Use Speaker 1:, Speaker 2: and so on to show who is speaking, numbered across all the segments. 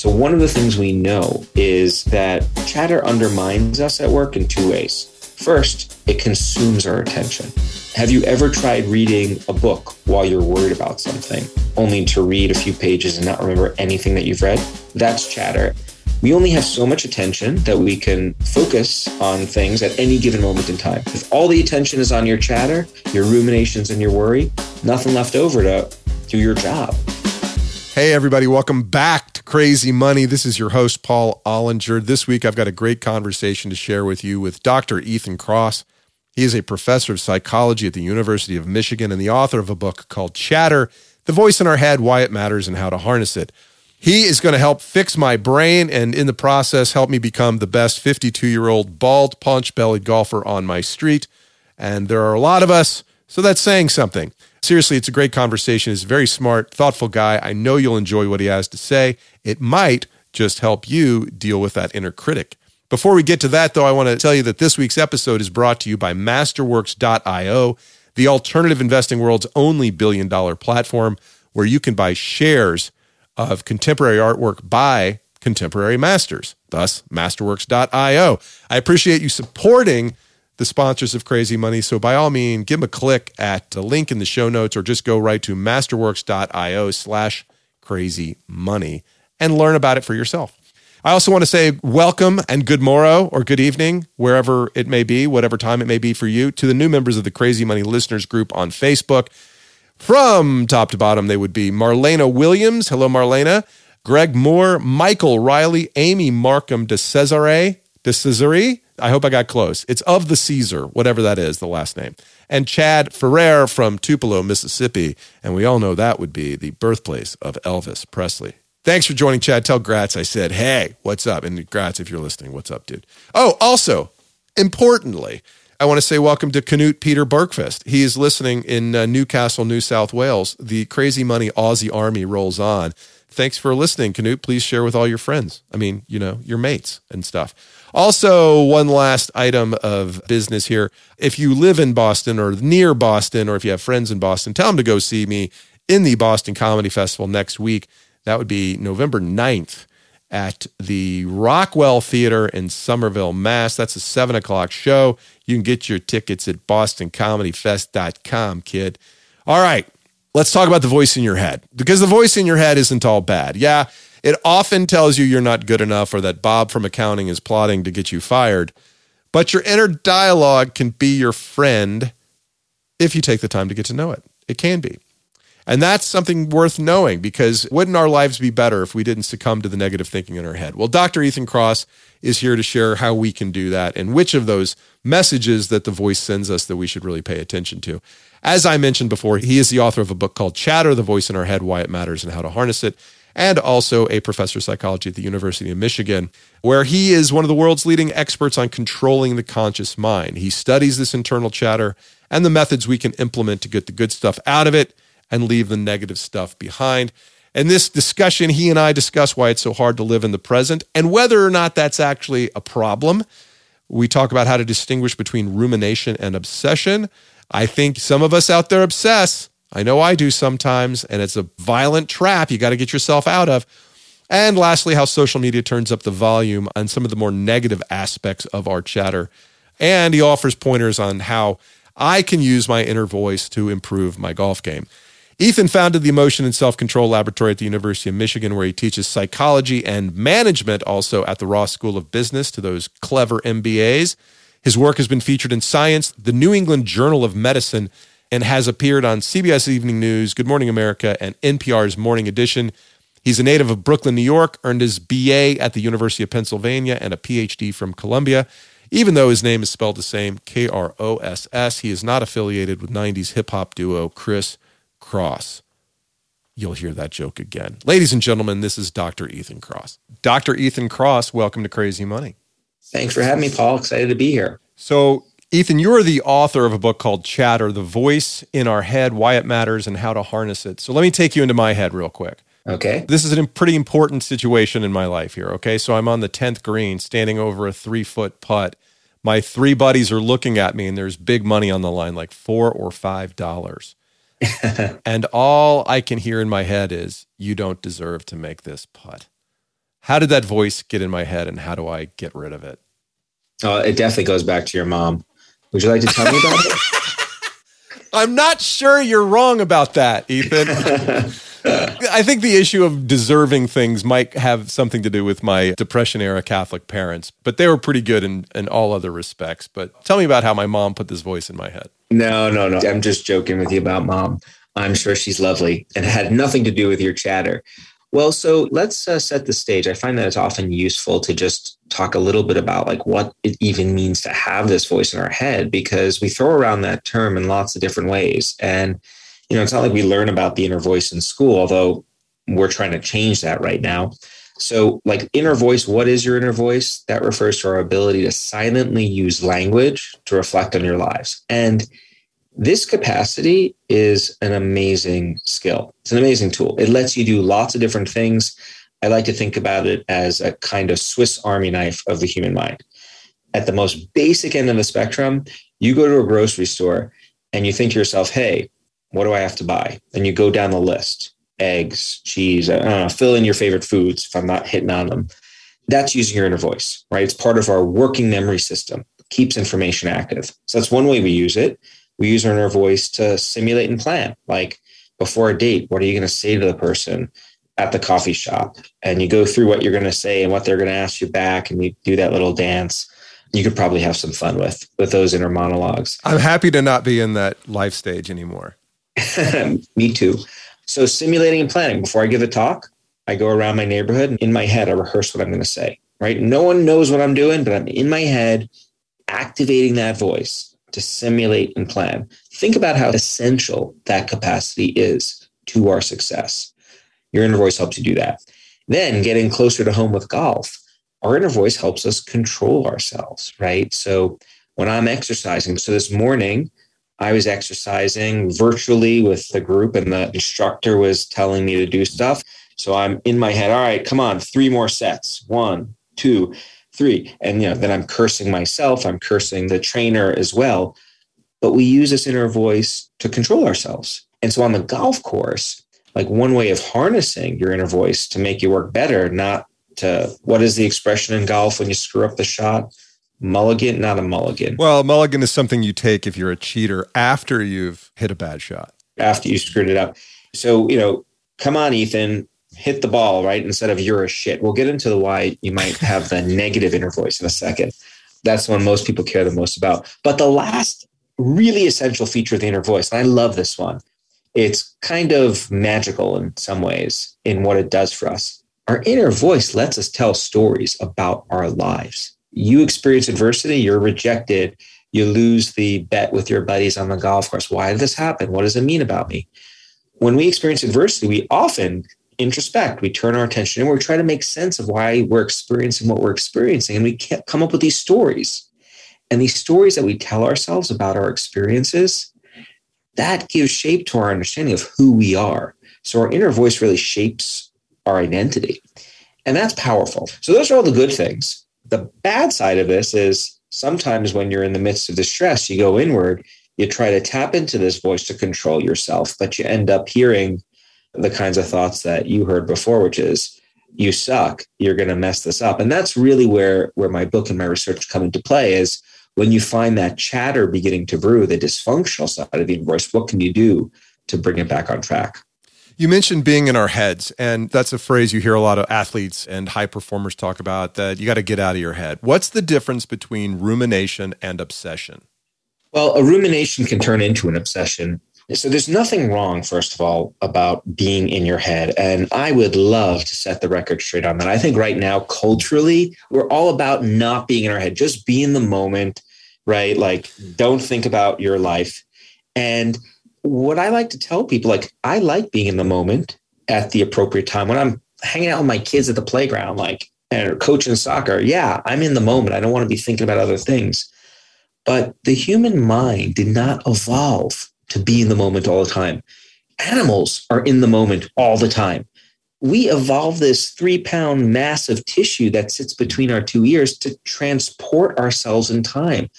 Speaker 1: So, one of the things we know is that chatter undermines us at work in two ways. First, it consumes our attention. Have you ever tried reading a book while you're worried about something, only to read a few pages and not remember anything that you've read? That's chatter. We only have so much attention that we can focus on things at any given moment in time. If all the attention is on your chatter, your ruminations, and your worry, nothing left over to do your job.
Speaker 2: Hey, everybody, welcome back to Crazy Money. This is your host, Paul Ollinger. This week, I've got a great conversation to share with you with Dr. Ethan Kross. He is a professor of psychology at the University of Michigan and the author of a book called Chatter The Voice in Our Head Why It Matters and How to Harness It. He is going to help fix my brain and, in the process, help me become the best 52 year old bald, punch bellied golfer on my street. And there are a lot of us, so that's saying something. Seriously, it's a great conversation. He's a very smart, thoughtful guy. I know you'll enjoy what he has to say. It might just help you deal with that inner critic. Before we get to that, though, I want to tell you that this week's episode is brought to you by Masterworks.io, the alternative investing world's only billion dollar platform where you can buy shares of contemporary artwork by contemporary masters, thus, Masterworks.io. I appreciate you supporting the sponsors of Crazy Money. So by all means, give them a click at the link in the show notes or just go right to masterworks.io slash crazy money and learn about it for yourself. I also want to say welcome and good morrow or good evening, wherever it may be, whatever time it may be for you, to the new members of the Crazy Money Listeners Group on Facebook. From top to bottom, they would be Marlena Williams. Hello, Marlena. Greg Moore, Michael Riley, Amy Markham de Cesare, de Cesare, I hope I got close. It's of the Caesar, whatever that is, the last name. And Chad Ferrer from Tupelo, Mississippi. And we all know that would be the birthplace of Elvis Presley. Thanks for joining, Chad. Tell Gratz I said, hey, what's up? And Gratz, if you're listening, what's up, dude? Oh, also, importantly, I want to say welcome to Canute Peter Bergfest. He is listening in uh, Newcastle, New South Wales. The Crazy Money Aussie Army rolls on. Thanks for listening, Canute. Please share with all your friends. I mean, you know, your mates and stuff. Also, one last item of business here. If you live in Boston or near Boston, or if you have friends in Boston, tell them to go see me in the Boston Comedy Festival next week. That would be November 9th at the Rockwell Theater in Somerville, Mass. That's a seven o'clock show. You can get your tickets at bostoncomedyfest.com, kid. All right, let's talk about the voice in your head because the voice in your head isn't all bad. Yeah, it often tells you you're not good enough or that Bob from accounting is plotting to get you fired. But your inner dialogue can be your friend if you take the time to get to know it. It can be. And that's something worth knowing because wouldn't our lives be better if we didn't succumb to the negative thinking in our head? Well, Dr. Ethan Kross is here to share how we can do that and which of those messages that the voice sends us that we should really pay attention to. As I mentioned before, he is the author of a book called Chatter, The Voice in Our Head, Why It Matters and How to Harness It and also a professor of psychology at the University of Michigan, where he is one of the world's leading experts on controlling the conscious mind. He studies this internal chatter and the methods we can implement to get the good stuff out of it and leave the negative stuff behind. In this discussion, he and I discuss why it's so hard to live in the present and whether or not that's actually a problem. We talk about how to distinguish between rumination and obsession. I think some of us out there obsess I know I do sometimes, and it's a violent trap you got to get yourself out of. And lastly, how social media turns up the volume on some of the more negative aspects of our chatter. And he offers pointers on how I can use my inner voice to improve my golf game. Ethan founded the Emotion and Self Control Laboratory at the University of Michigan, where he teaches psychology and management also at the Ross School of Business to those clever MBAs. His work has been featured in Science, the New England Journal of Medicine, and has appeared on CBS Evening News, Good Morning America, and NPR's Morning Edition. He's a native of Brooklyn, New York, earned his BA at the University of Pennsylvania and a PhD from Columbia. Even though his name is spelled the same, K R O S S, he is not affiliated with 90s hip hop duo Kris Kross. You'll hear that joke again. Ladies and gentlemen, this is Dr. Ethan Kross. Dr. Ethan Kross, welcome to Crazy Money.
Speaker 1: Thanks for having me, Paul. Excited to be here.
Speaker 2: So, Ethan, you're the author of a book called Chatter The Voice in Our Head, Why It Matters, and How to Harness It. So let me take you into my head real quick.
Speaker 1: Okay.
Speaker 2: This is a pretty important situation in my life here. Okay. So I'm on the 10th green, standing over a three foot putt. My three buddies are looking at me, and there's big money on the line, like four or five dollars. and all I can hear in my head is, You don't deserve to make this putt. How did that voice get in my head and how do I get rid of it?
Speaker 1: Oh, it definitely goes back to your mom. Would you like to tell me about it?
Speaker 2: I'm not sure you're wrong about that, Ethan. I think the issue of deserving things might have something to do with my Depression era Catholic parents, but they were pretty good in, in all other respects. But tell me about how my mom put this voice in my head.
Speaker 1: No, no, no. I'm just joking with you about mom. I'm sure she's lovely and had nothing to do with your chatter. Well, so let's uh, set the stage. I find that it's often useful to just talk a little bit about like what it even means to have this voice in our head because we throw around that term in lots of different ways. And you know, it's not like we learn about the inner voice in school, although we're trying to change that right now. So, like inner voice, what is your inner voice? That refers to our ability to silently use language to reflect on your lives. And this capacity is an amazing skill. It's an amazing tool. It lets you do lots of different things. I like to think about it as a kind of Swiss army knife of the human mind. At the most basic end of the spectrum, you go to a grocery store and you think to yourself, hey, what do I have to buy? And you go down the list eggs, cheese, know, fill in your favorite foods if I'm not hitting on them. That's using your inner voice, right? It's part of our working memory system, keeps information active. So that's one way we use it we use our inner voice to simulate and plan. Like before a date, what are you going to say to the person at the coffee shop? And you go through what you're going to say and what they're going to ask you back, and you do that little dance. You could probably have some fun with with those inner monologues.
Speaker 2: I'm happy to not be in that life stage anymore.
Speaker 1: Me too. So simulating and planning before I give a talk, I go around my neighborhood and in my head I rehearse what I'm going to say. Right? No one knows what I'm doing, but I'm in my head activating that voice to simulate and plan. Think about how essential that capacity is to our success. Your inner voice helps you do that. Then getting closer to home with golf, our inner voice helps us control ourselves, right? So when I'm exercising, so this morning, I was exercising virtually with the group, and the instructor was telling me to do stuff. So I'm in my head, all right, come on, three more sets. One, two three. And, you know, then I'm cursing myself, I'm cursing the trainer as well. But we use this inner voice to control ourselves. And so on the golf course, like one way of harnessing your inner voice to make you work better, not to what is the expression in golf when you screw up the shot? Mulligan, not a mulligan.
Speaker 2: Well, mulligan is something you take if you're a cheater after you've hit a bad shot.
Speaker 1: After you screwed it up. So, you know, come on, Ethan, hit the ball, right? Instead of you're a shit. We'll get into the why you might have the negative inner voice in a second. That's the one most people care the most about. But the last really essential feature of the inner voice, and I love this one, it's kind of magical in some ways in what it does for us. Our inner voice lets us tell stories about our lives. You experience adversity, you're rejected, you lose the bet with your buddies on the golf course. Why did this happen? What does it mean about me? When we experience adversity, we often introspect. We turn our attention and we try to make sense of why we're experiencing what we're experiencing. And we can't come up with these stories. And these stories that we tell ourselves about our experiences, that gives shape to our understanding of who we are. So our inner voice really shapes our identity. And that's powerful. So those are all the good things. The bad side of this is sometimes when you're in the midst of distress, you go inward, you try to tap into this voice to control yourself, but you end up hearing the kinds of thoughts that you heard before, which is you suck, you're going to mess this up. And that's really where where my book and my research come into play is when you find that chatter beginning to brew, the dysfunctional side of the voice, what can you do to bring it back on track?
Speaker 2: You mentioned being in our heads, and that's a phrase you hear a lot of athletes and high performers talk about that you got to get out of your head. What's the difference between rumination and obsession?
Speaker 1: Well, a rumination can turn into an obsession so there's nothing wrong, first of all, about being in your head. And I would love to set the record straight on that. I think right now, culturally, we're all about not being in our head, just be in the moment, right? Like, don't think about your life. And what I like to tell people, like, I like being in the moment at the appropriate time. When I'm hanging out with my kids at the playground, like, and coaching soccer, yeah, I'm in the moment. I don't want to be thinking about other things. But the human mind did not evolve to be in the moment all the time. Animals are in the moment all the time. We evolved this three pound mass of tissue that sits between our two ears to transport ourselves in time,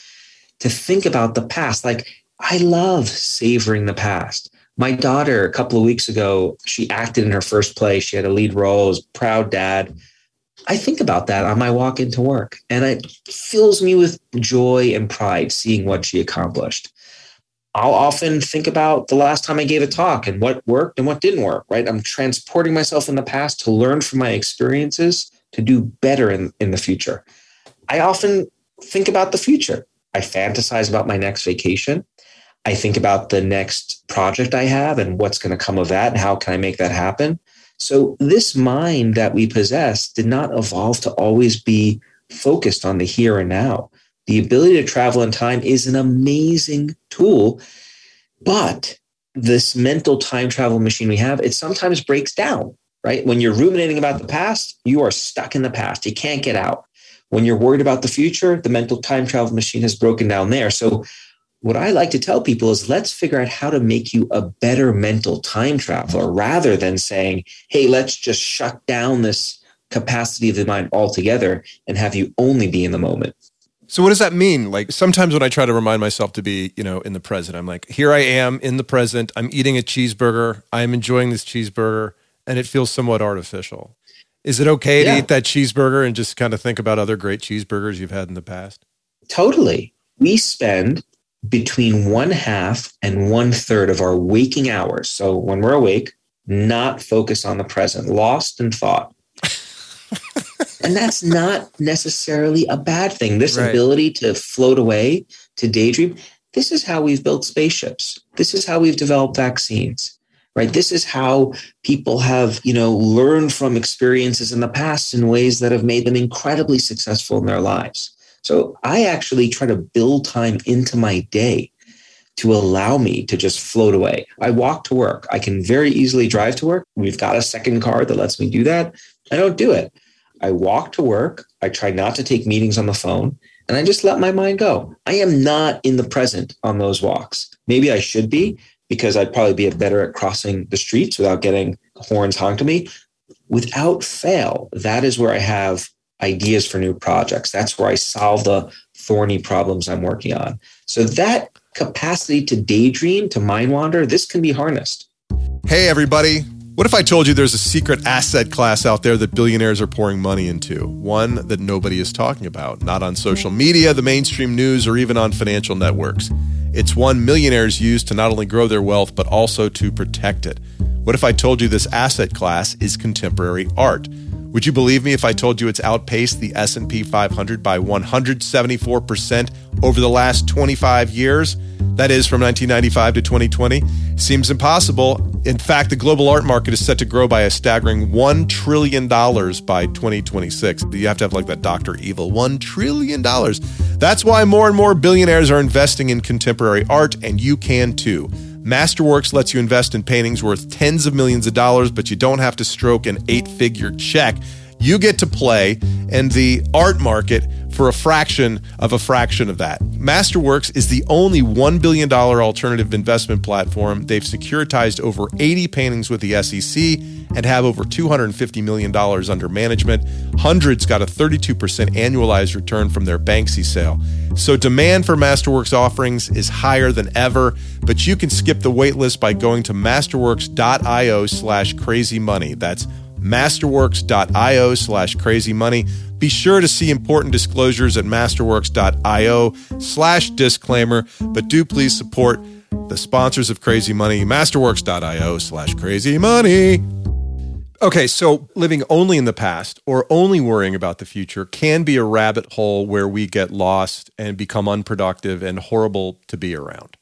Speaker 1: to think about the past. Like, I love savoring the past. My daughter, a couple of weeks ago, she acted in her first play. She had a lead role, was proud dad. I think about that on my walk into work, and it fills me with joy and pride seeing what she accomplished. I'll often think about the last time I gave a talk and what worked and what didn't work, right? I'm transporting myself in the past to learn from my experiences to do better in, in the future. I often think about the future. I fantasize about my next vacation. I think about the next project I have and what's going to come of that and how can I make that happen. So, this mind that we possess did not evolve to always be focused on the here and now. The ability to travel in time is an amazing tool, but this mental time travel machine we have, it sometimes breaks down, right? When you're ruminating about the past, you are stuck in the past. You can't get out. When you're worried about the future, the mental time travel machine has broken down there. So, what I like to tell people is let's figure out how to make you a better mental time traveler rather than saying, hey, let's just shut down this capacity of the mind altogether and have you only be in the moment.
Speaker 2: So what does that mean? Like sometimes when I try to remind myself to be, you know, in the present, I'm like, here I am in the present. I'm eating a cheeseburger. I'm enjoying this cheeseburger and it feels somewhat artificial. Is it okay yeah. to eat that cheeseburger and just kind of think about other great cheeseburgers you've had in the past?
Speaker 1: Totally. We spend between one half and one third of our waking hours. So when we're awake, not focus on the present, lost in thought. And that's not necessarily a bad thing. This right. ability to float away, to daydream, this is how we've built spaceships. This is how we've developed vaccines. Right? This is how people have, you know, learned from experiences in the past in ways that have made them incredibly successful in their lives. So I actually try to build time into my day to allow me to just float away. I walk to work. I can very easily drive to work. We've got a second car that lets me do that. I don't do it. I walk to work. I try not to take meetings on the phone and I just let my mind go. I am not in the present on those walks. Maybe I should be because I'd probably be better at crossing the streets without getting horns honked to me. Without fail, that is where I have ideas for new projects. That's where I solve the thorny problems I'm working on. So that capacity to daydream, to mind wander, this can be harnessed.
Speaker 2: Hey, everybody. What if I told you there's a secret asset class out there that billionaires are pouring money into? One that nobody is talking about, not on social media, the mainstream news, or even on financial networks. It's one millionaires use to not only grow their wealth, but also to protect it. What if I told you this asset class is contemporary art? Would you believe me if I told you it's outpaced the S&P 500 by 174% over the last 25 years? That is from 1995 to 2020. Seems impossible. In fact, the global art market is set to grow by a staggering $1 trillion by 2026. You have to have like that Dr. Evil $1 trillion. That's why more and more billionaires are investing in contemporary art, and you can too. Masterworks lets you invest in paintings worth tens of millions of dollars, but you don't have to stroke an eight figure check. You get to play in the art market for a fraction of a fraction of that. Masterworks is the only $1 billion alternative investment platform. They've securitized over 80 paintings with the SEC and have over $250 million under management. Hundreds got a 32% annualized return from their Banksy sale. So demand for Masterworks offerings is higher than ever, but you can skip the waitlist by going to masterworks.io slash crazy money. That's masterworks.io slash crazy money. Be sure to see important disclosures at masterworks.io slash disclaimer, but do please support the sponsors of Crazy Money, masterworks.io slash crazy money. Okay, so living only in the past or only worrying about the future can be a rabbit hole where we get lost and become unproductive and horrible to be around.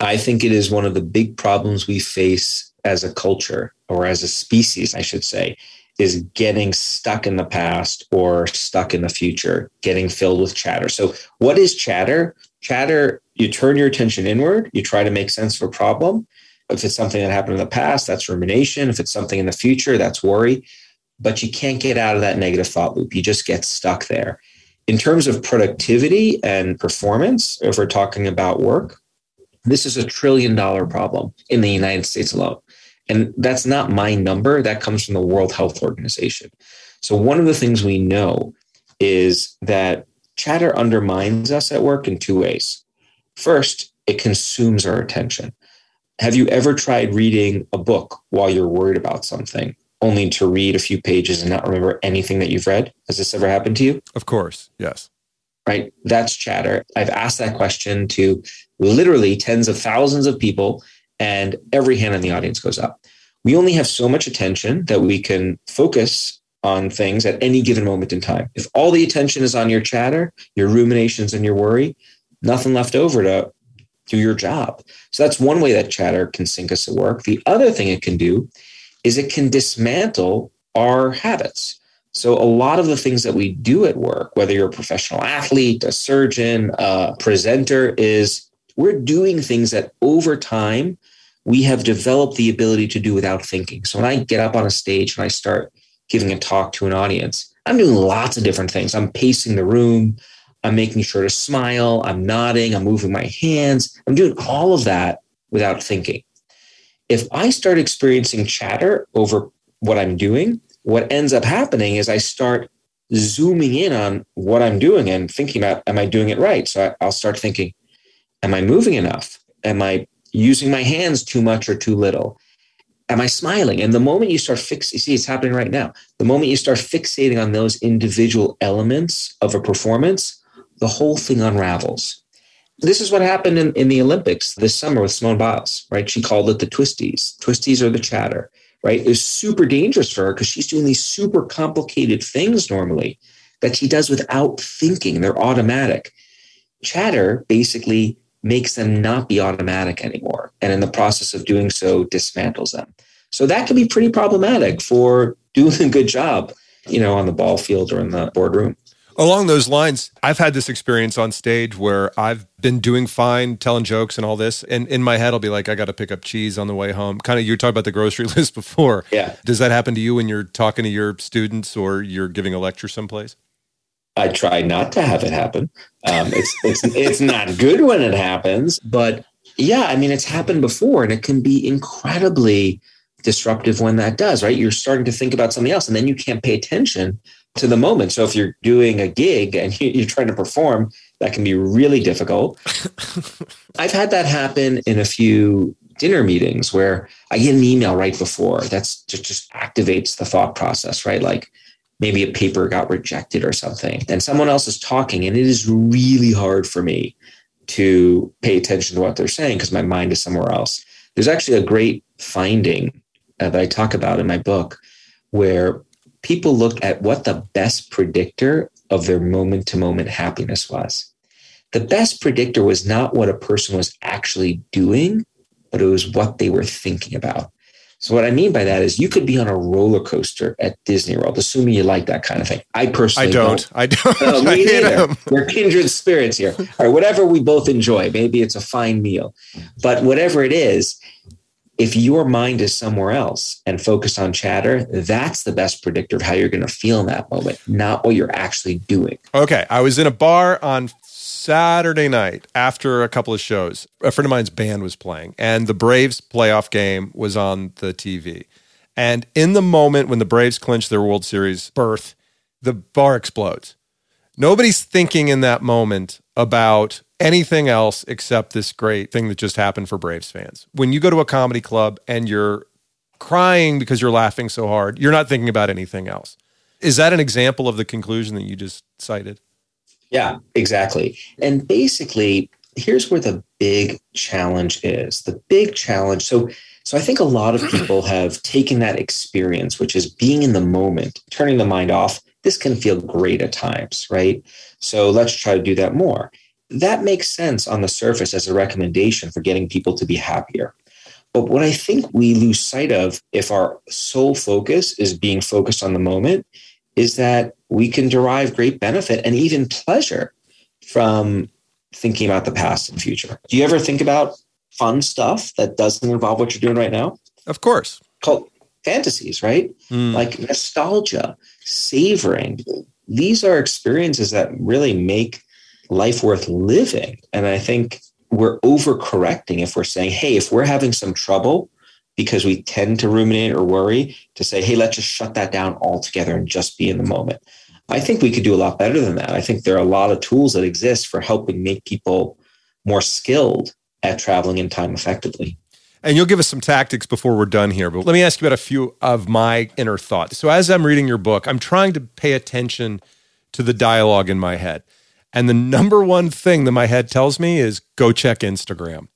Speaker 1: I think it is one of the big problems we face as a culture or as a species, I should say, is getting stuck in the past or stuck in the future, getting filled with chatter. So, what is chatter? Chatter, you turn your attention inward, you try to make sense of a problem. If it's something that happened in the past, that's rumination. If it's something in the future, that's worry. But you can't get out of that negative thought loop. You just get stuck there. In terms of productivity and performance, if we're talking about work, this is a trillion dollar problem in the United States alone. And that's not my number, that comes from the World Health Organization. So, one of the things we know is that chatter undermines us at work in two ways. First, it consumes our attention. Have you ever tried reading a book while you're worried about something? only to read a few pages and not remember anything that you've read? Has this ever happened to you?
Speaker 2: Of course, yes.
Speaker 1: Right? That's chatter. I've asked that question to literally tens of thousands of people, and every hand in the audience goes up. We only have so much attention that we can focus on things at any given moment in time. If all the attention is on your chatter, your ruminations, and your worry, nothing left over to do your job. So that's one way that chatter can sink us at work. The other thing it can do is it can dismantle our habits. So a lot of the things that we do at work, whether you're a professional athlete, a surgeon, a presenter, is we're doing things that over time we have developed the ability to do without thinking. So when I get up on a stage and I start giving a talk to an audience, I'm doing lots of different things. I'm pacing the room. I'm making sure to smile. I'm nodding. I'm moving my hands. I'm doing all of that without thinking. If I start experiencing chatter over what I'm doing, what ends up happening is I start zooming in on what I'm doing and thinking about, am I doing it right? So I'll start thinking, am I moving enough? Am I using my hands too much or too little? Am I smiling? And the moment you start fix, you see, it's happening right now. The moment you start fixating on those individual elements of a performance, the whole thing unravels. This is what happened in, in the Olympics this summer with Simone Biles, right? She called it the twisties. Twisties are the chatter, right? It was super dangerous for her because she's doing these super complicated things normally that she does without thinking. They're automatic. Chatter basically makes them not be automatic anymore. And in the process of doing so, dismantles them. So that can be pretty problematic for doing a good job, you know, on the ball field or in the boardroom.
Speaker 2: Along those lines, I've had this experience on stage where I've been doing fine, telling jokes and all this. And in my head, I'll be like, I got to pick up cheese on the way home. Kind of, you were talking about the grocery list before.
Speaker 1: Yeah.
Speaker 2: Does that happen to you when you're talking to your students or you're giving a lecture someplace?
Speaker 1: I try not to have it happen. Um, it's, it's, it's not good when it happens, but yeah, I mean, it's happened before and it can be incredibly disruptive when that does, right? You're starting to think about something else and then you can't pay attention to the moment. So if you're doing a gig and you're trying to perform, that can be really difficult. I've had that happen in a few dinner meetings where I get an email right before that's just, just activates the thought process, right? Like maybe a paper got rejected or something, and someone else is talking, and it is really hard for me to pay attention to what they're saying because my mind is somewhere else. There's actually a great finding uh, that I talk about in my book where people looked at what the best predictor of their moment to moment happiness was. The best predictor was not what a person was actually doing, but it was what they were thinking about. So, what I mean by that is you could be on a roller coaster at Disney World, assuming you like that kind of thing. I personally
Speaker 2: I don't.
Speaker 1: don't.
Speaker 2: I don't.
Speaker 1: No, me
Speaker 2: I
Speaker 1: neither. We're kindred spirits here. All right, whatever we both enjoy, maybe it's a fine meal, but whatever it is, if your mind is somewhere else and focused on chatter, that's the best predictor of how you're going to feel in that moment, not what you're actually doing.
Speaker 2: Okay. I was in a bar on Saturday night after a couple of shows. A friend of mine's band was playing, and the Braves playoff game was on the TV. And in the moment when the Braves clinched their World Series berth, the bar explodes. Nobody's thinking in that moment about anything else except this great thing that just happened for Braves fans. When you go to a comedy club and you're crying because you're laughing so hard, you're not thinking about anything else. Is that an example of the conclusion that you just cited?
Speaker 1: Yeah, exactly. And basically, here's where the big challenge is. The big challenge. So so I think a lot of people have taken that experience, which is being in the moment, turning the mind off. This can feel great at times, right? So let's try to do that more. That makes sense on the surface as a recommendation for getting people to be happier. But what I think we lose sight of if our sole focus is being focused on the moment is that we can derive great benefit and even pleasure from thinking about the past and future. Do you ever think about fun stuff that doesn't involve what you're doing right now?
Speaker 2: Of course.
Speaker 1: Called fantasies, right? Mm. Like nostalgia, savoring. These are experiences that really make life worth living. And I think we're overcorrecting if we're saying, hey, if we're having some trouble because we tend to ruminate or worry, to say, hey, let's just shut that down altogether and just be in the moment. I think we could do a lot better than that. I think there are a lot of tools that exist for helping make people more skilled at traveling in time effectively.
Speaker 2: And you'll give us some tactics before we're done here. But let me ask you about a few of my inner thoughts. So, as I'm reading your book, I'm trying to pay attention to the dialogue in my head. And the number one thing that my head tells me is go check Instagram.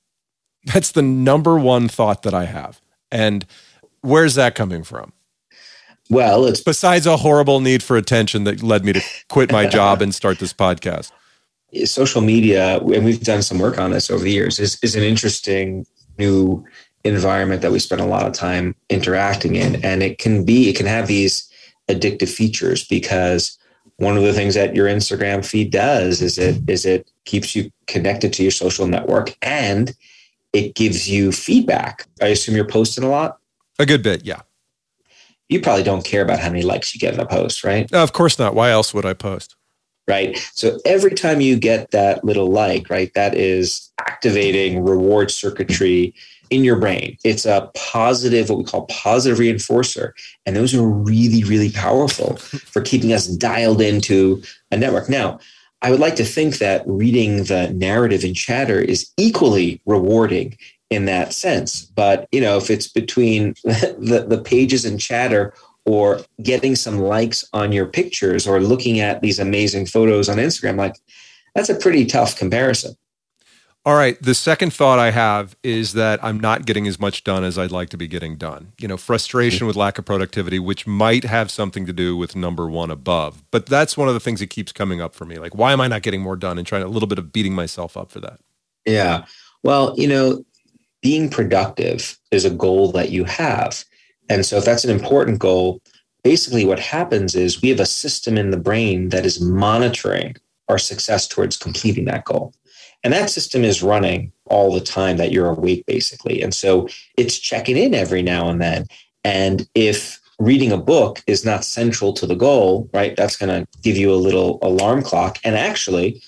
Speaker 2: That's the number one thought that I have. And where's that coming from?
Speaker 1: Well, it's
Speaker 2: besides a horrible need for attention that led me to quit my job and start this podcast.
Speaker 1: Social media, and we've done some work on this over the years, is, is an interesting new environment that we spend a lot of time interacting in. And it can be, it can have these addictive features because one of the things that your Instagram feed does is it is it keeps you connected to your social network and it gives you feedback. I assume you're posting a lot.
Speaker 2: A good bit, yeah.
Speaker 1: You probably don't care about how many likes you get in a post, right?
Speaker 2: No, of course not. Why else would I post?
Speaker 1: Right. So every time you get that little like, right, that is activating reward circuitry in your brain. It's a positive, what we call positive reinforcer. And those are really, really powerful for keeping us dialed into a network. Now, I would like to think that reading the narrative in chatter is equally rewarding in that sense. But, you know, if it's between the, the pages in chatter or getting some likes on your pictures or looking at these amazing photos on Instagram, like that's a pretty tough comparison.
Speaker 2: All right. The second thought I have is that I'm not getting as much done as I'd like to be getting done. You know, frustration with lack of productivity, which might have something to do with number one above. But that's one of the things that keeps coming up for me. Like, why am I not getting more done? And trying a little bit of beating myself up for that.
Speaker 1: Yeah. Well, you know, being productive is a goal that you have. And so if that's an important goal, basically what happens is we have a system in the brain that is monitoring our success towards completing that goal. And that system is running all the time that you're awake, basically. And so it's checking in every now and then. And if reading a book is not central to the goal, right, that's going to give you a little alarm clock. And actually,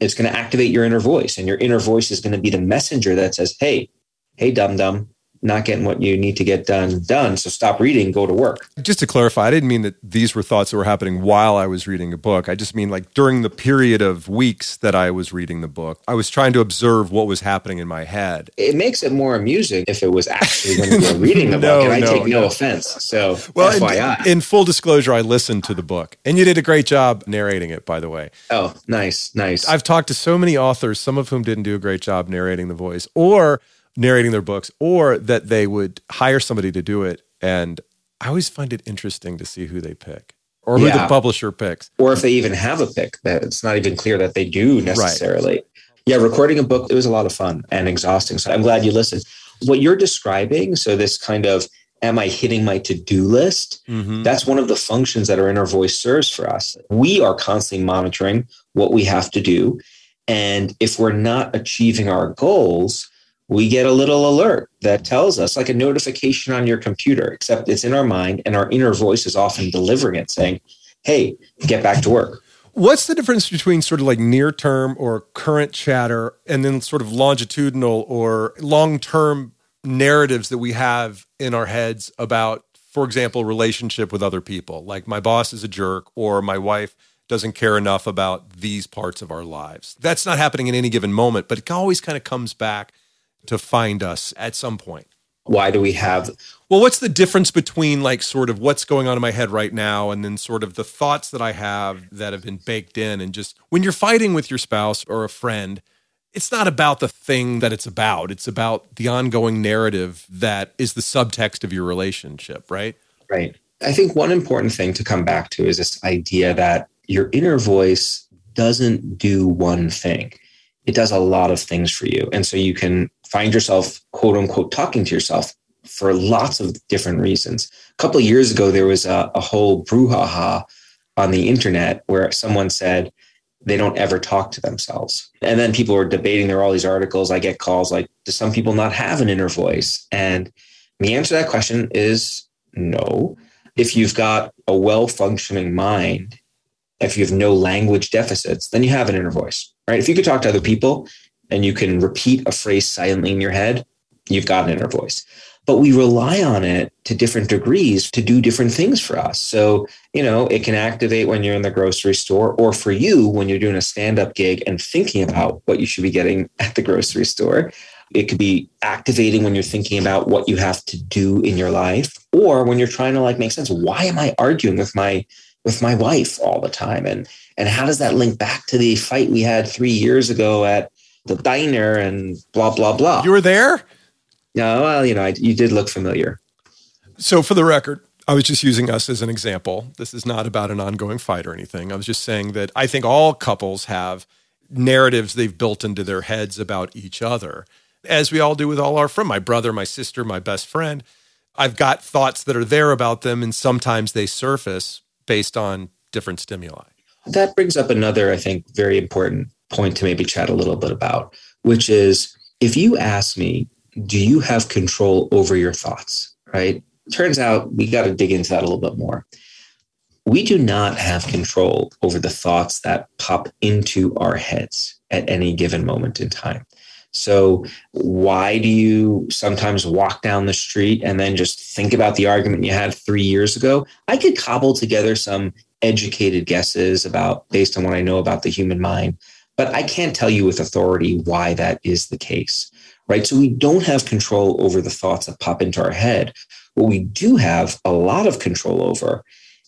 Speaker 1: it's going to activate your inner voice. And your inner voice is going to be the messenger that says, hey, hey, dum dum, not getting what you need to get done done. So stop reading go to work.
Speaker 2: Just to clarify i didn't mean that these were thoughts that were happening while i was reading a book. I just mean like during the period of weeks that i was reading the book i was trying to observe what was happening in my head.
Speaker 1: It makes it more amusing if it was actually when you were reading the no, book and i take no, no, offense. So well
Speaker 2: FYI. In, in full disclosure i listened to the book and you did a great job narrating it by the way.
Speaker 1: Oh nice nice.
Speaker 2: I've talked to so many authors some of whom didn't do a great job narrating the voice or narrating their books or that they would hire somebody to do it. And I always find it interesting to see who they pick or who yeah. the publisher picks.
Speaker 1: Or if they even have a pick that it's not even clear that they do necessarily. Right. Yeah, recording a book, it was a lot of fun and exhausting. So I'm glad you listened. What you're describing, so this kind of am I hitting my to do list? Mm-hmm. That's one of the functions that our inner voice serves for us. We are constantly monitoring what we have to do. And if we're not achieving our goals, we get a little alert that tells us, like a notification on your computer, except it's in our mind and our inner voice is often delivering it saying, hey, get back to work.
Speaker 2: What's the difference between sort of like near term or current chatter and then sort of longitudinal or long term narratives that we have in our heads about, for example, relationship with other people? Like my boss is a jerk or my wife doesn't care enough about these parts of our lives. That's not happening in any given moment, but it always kind of comes back to find us at some point.
Speaker 1: Why do we have?
Speaker 2: Well, what's the difference between like sort of what's going on in my head right now and then sort of the thoughts that I have that have been baked in? And just when you're fighting with your spouse or a friend, it's not about the thing that it's about. It's about the ongoing narrative that is the subtext of your relationship, right?
Speaker 1: Right. I think one important thing to come back to is this idea that your inner voice doesn't do one thing. It does a lot of things for you. And so you can find yourself, quote unquote, talking to yourself for lots of different reasons. A couple of years ago, there was a, a whole brouhaha on the internet where someone said they don't ever talk to themselves. And then people were debating. There were all these articles. I get calls like, do some people not have an inner voice? And the answer to that question is no. If you've got a well functioning mind, if you have no language deficits, then you have an inner voice, right? If you could talk to other people and you can repeat a phrase silently in your head, you've got an inner voice. But we rely on it to different degrees to do different things for us. So, you know, it can activate when you're in the grocery store, or for you when you're doing a stand up gig and thinking about what you should be getting at the grocery store. It could be activating when you're thinking about what you have to do in your life or when you're trying to like make sense. Why am I arguing with my with my wife all the time? And and how does that link back to the fight we had three years ago at the diner and blah blah blah?
Speaker 2: You were there?
Speaker 1: No, well, you know, I, you did look familiar.
Speaker 2: So, for the record, I was just using us as an example. This is not about an ongoing fight or anything. I was just saying that I think all couples have narratives they've built into their heads about each other, as we all do with all our friends, my brother, my sister, my best friend. I've got thoughts that are there about them, and sometimes they surface based on different stimuli.
Speaker 1: That brings up another, I think, very important point to maybe chat a little bit about, which is if you ask me, do you have control over your thoughts? Right? Turns out we got to dig into that a little bit more. We do not have control over the thoughts that pop into our heads at any given moment in time. So, why do you sometimes walk down the street and then just think about the argument you had three years ago? I could cobble together some educated guesses about based on what I know about the human mind, but I can't tell you with authority why that is the case, right? So, we don't have control over the thoughts that pop into our head. What we do have a lot of control over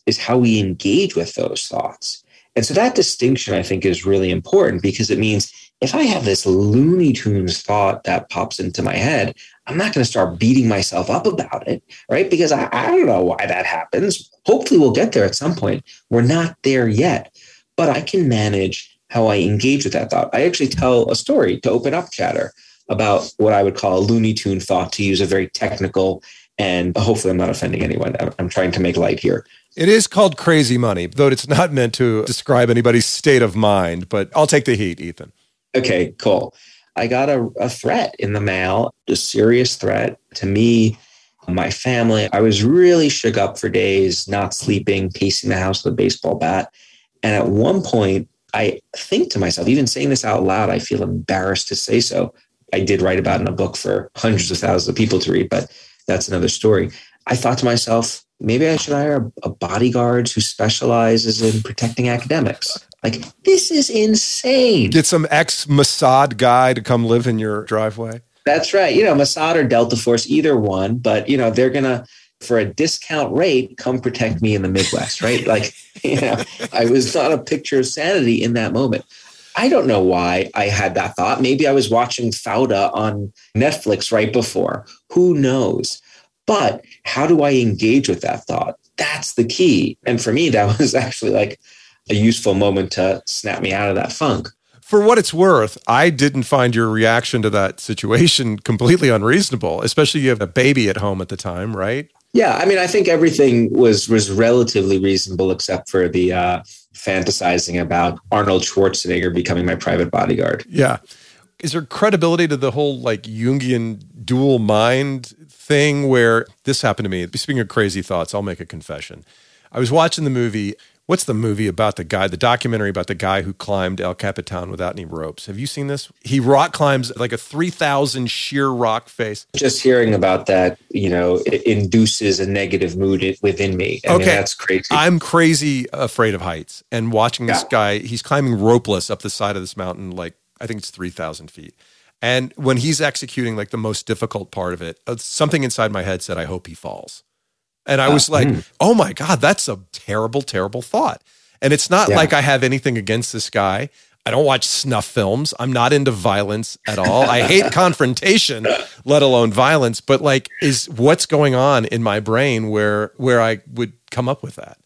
Speaker 1: is how we engage with those thoughts. And so, that distinction I think is really important because it means if I have this Looney Tunes thought that pops into my head, I'm not going to start beating myself up about it, right? Because I, I don't know why that happens. Hopefully, we'll get there at some point. We're not there yet, but I can manage how I engage with that thought. I actually tell a story to open up chatter about what I would call a Looney Tune thought, to use a very technical and hopefully I'm not offending anyone. I'm trying to make light here.
Speaker 2: It is called crazy money, though it's not meant to describe anybody's state of mind, but I'll take the heat, Ethan.
Speaker 1: Okay, cool. I got a, a threat in the mail, a serious threat to me, my family. I was really shook up for days, not sleeping, pacing the house with a baseball bat. And at one point, I think to myself, even saying this out loud, I feel embarrassed to say so. I did write about in a book for hundreds of thousands of people to read, but that's another story. I thought to myself, maybe I should hire a, bodyguard who specializes in protecting academics. Like, this is insane.
Speaker 2: Get some ex Mossad guy to come live in your driveway.
Speaker 1: That's right. You know, Mossad or Delta Force, either one, but, you know, they're going to, for a discount rate, come protect me in the Midwest, right? like, know, I was not a picture of sanity in that moment. I don't know why I had that thought. Maybe I was watching Fauda on Netflix right before. Who knows? But how do I engage with that thought? That's the key. And for me, that was actually like a useful moment to snap me out of that funk.
Speaker 2: For what it's worth, I didn't find your reaction to that situation completely unreasonable, especially you have a baby at home at the time, right?
Speaker 1: Yeah, I mean, I think everything was was relatively reasonable except for the uh, fantasizing about Arnold Schwarzenegger becoming my private bodyguard.
Speaker 2: Yeah. Is there credibility to the whole like Jungian dual mind thing where this happened to me? Speaking of crazy thoughts, I'll make a confession. I was watching the movie What's the movie about the guy, the documentary about the guy who climbed El Capitan without any ropes? Have you seen this? He rock climbs like a 3,000 sheer rock face.
Speaker 1: Just hearing about that, you know, it induces a negative mood within me. I okay. Mean, that's crazy.
Speaker 2: I'm crazy afraid of heights. And watching this yeah. guy, he's climbing ropeless up the side of this mountain, like I think it's 3,000 feet. And when he's executing like the most difficult part of it, uh, something inside my head said, I hope he falls. And I was like, mm. oh my God, that's a terrible, terrible thought. And it's not yeah. like I have anything against this guy. I don't watch snuff films. I'm not into violence at all. I hate confrontation, let alone violence. But like, is what's going on in my brain where where I would come up with that?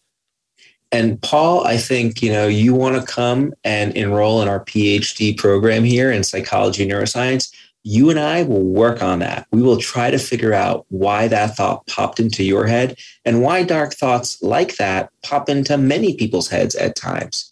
Speaker 1: And Paul, I think you know you want to come and enroll in our PhD program here in psychology and neuroscience you and I will work on that. We will try to figure out why that thought popped into your head and why dark thoughts like that pop into many people's heads at times.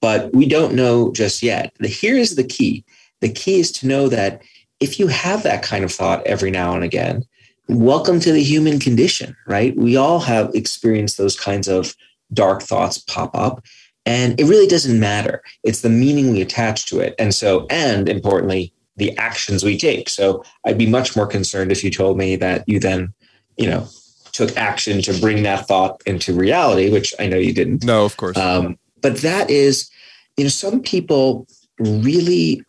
Speaker 1: But we don't know just yet. Here's the key the key is to know that if you have that kind of thought every now and again, welcome to the human condition, right? We all have experienced those kinds of dark thoughts pop up. And it really doesn't matter. It's the meaning we attach to it. And so, and importantly, the actions we take. So I'd be much more concerned if you told me that you then, you know, took action to bring that thought into reality, which I know you didn't.
Speaker 2: No, of course. Um,
Speaker 1: but that is, you know, some people really